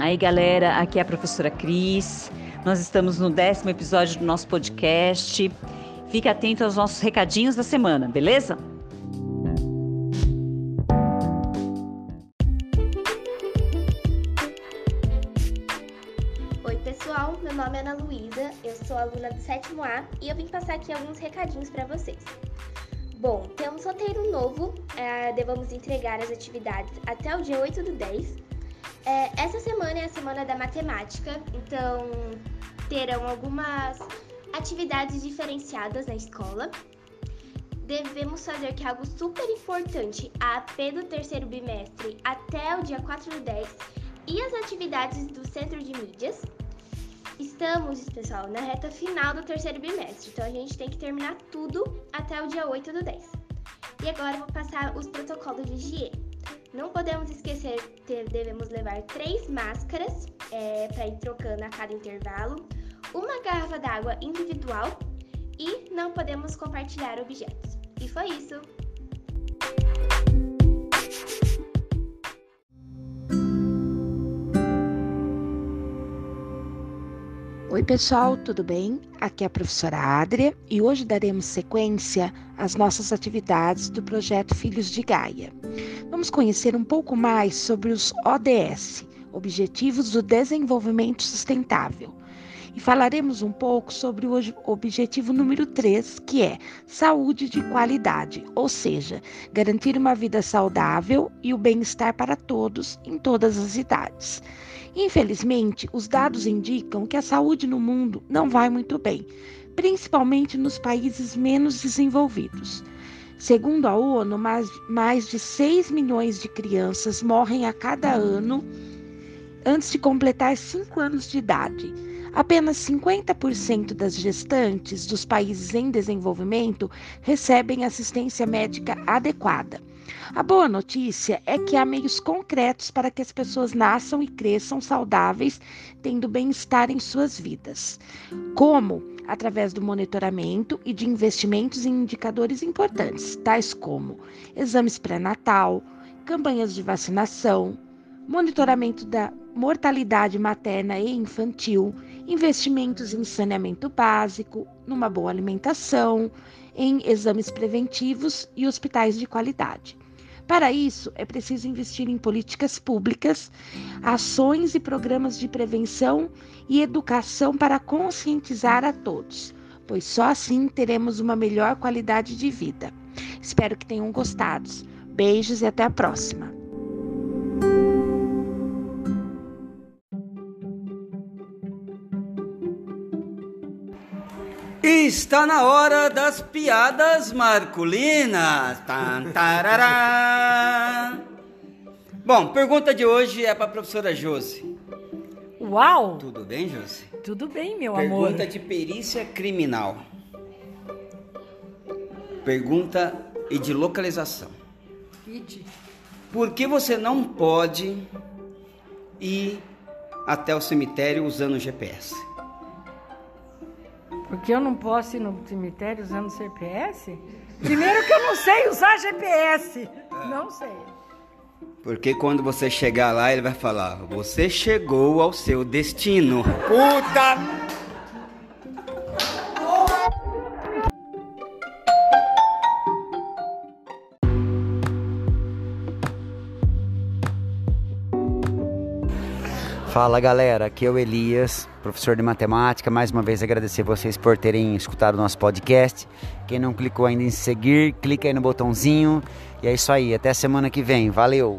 Aí, galera, aqui é a professora Cris. Nós estamos no décimo episódio do nosso podcast. Fique atento aos nossos recadinhos da semana, beleza? Oi, pessoal. Meu nome é Ana Luísa, eu sou aluna do sétimo A e eu vim passar aqui alguns recadinhos para vocês. Bom, temos roteiro novo, é, devemos entregar as atividades até o dia 8 do 10 é, essa semana é a semana da matemática, então terão algumas atividades diferenciadas na escola. Devemos fazer que é algo super importante, a AP do terceiro bimestre até o dia 4 do 10 e as atividades do centro de mídias. Estamos, pessoal, na reta final do terceiro bimestre, então a gente tem que terminar tudo até o dia 8 do 10. E agora eu vou passar os protocolos de higiene. Não podemos esquecer que devemos levar três máscaras é, para ir trocando a cada intervalo, uma garrafa d'água individual e não podemos compartilhar objetos. E foi isso! Oi, pessoal, tudo bem? Aqui é a professora Adria e hoje daremos sequência às nossas atividades do projeto Filhos de Gaia. Vamos conhecer um pouco mais sobre os ODS, Objetivos do Desenvolvimento Sustentável. E falaremos um pouco sobre o objetivo número 3, que é saúde de qualidade, ou seja, garantir uma vida saudável e o bem-estar para todos em todas as idades. Infelizmente, os dados indicam que a saúde no mundo não vai muito bem, principalmente nos países menos desenvolvidos. Segundo a ONU, mais, mais de 6 milhões de crianças morrem a cada ano antes de completar 5 anos de idade. Apenas 50% das gestantes dos países em desenvolvimento recebem assistência médica adequada. A boa notícia é que há meios concretos para que as pessoas nasçam e cresçam saudáveis, tendo bem-estar em suas vidas. Como? Através do monitoramento e de investimentos em indicadores importantes, tais como exames pré-natal, campanhas de vacinação, monitoramento da mortalidade materna e infantil, investimentos em saneamento básico, numa boa alimentação, em exames preventivos e hospitais de qualidade. Para isso, é preciso investir em políticas públicas, ações e programas de prevenção e educação para conscientizar a todos, pois só assim teremos uma melhor qualidade de vida. Espero que tenham gostado. Beijos e até a próxima! Está na hora das piadas marculinas. Tan, Bom, pergunta de hoje é para a professora Josi. Uau! Tudo bem, Josi? Tudo bem, meu pergunta amor. Pergunta de perícia criminal. Pergunta e de localização. Ide. Por que você não pode ir até o cemitério usando o GPS? Porque eu não posso ir no cemitério usando CPS? Primeiro que eu não sei usar GPS. Não sei. Porque quando você chegar lá, ele vai falar: Você chegou ao seu destino. Puta! Fala galera, aqui é o Elias, professor de matemática. Mais uma vez agradecer vocês por terem escutado o nosso podcast. Quem não clicou ainda em seguir, clica aí no botãozinho. E é isso aí, até semana que vem. Valeu!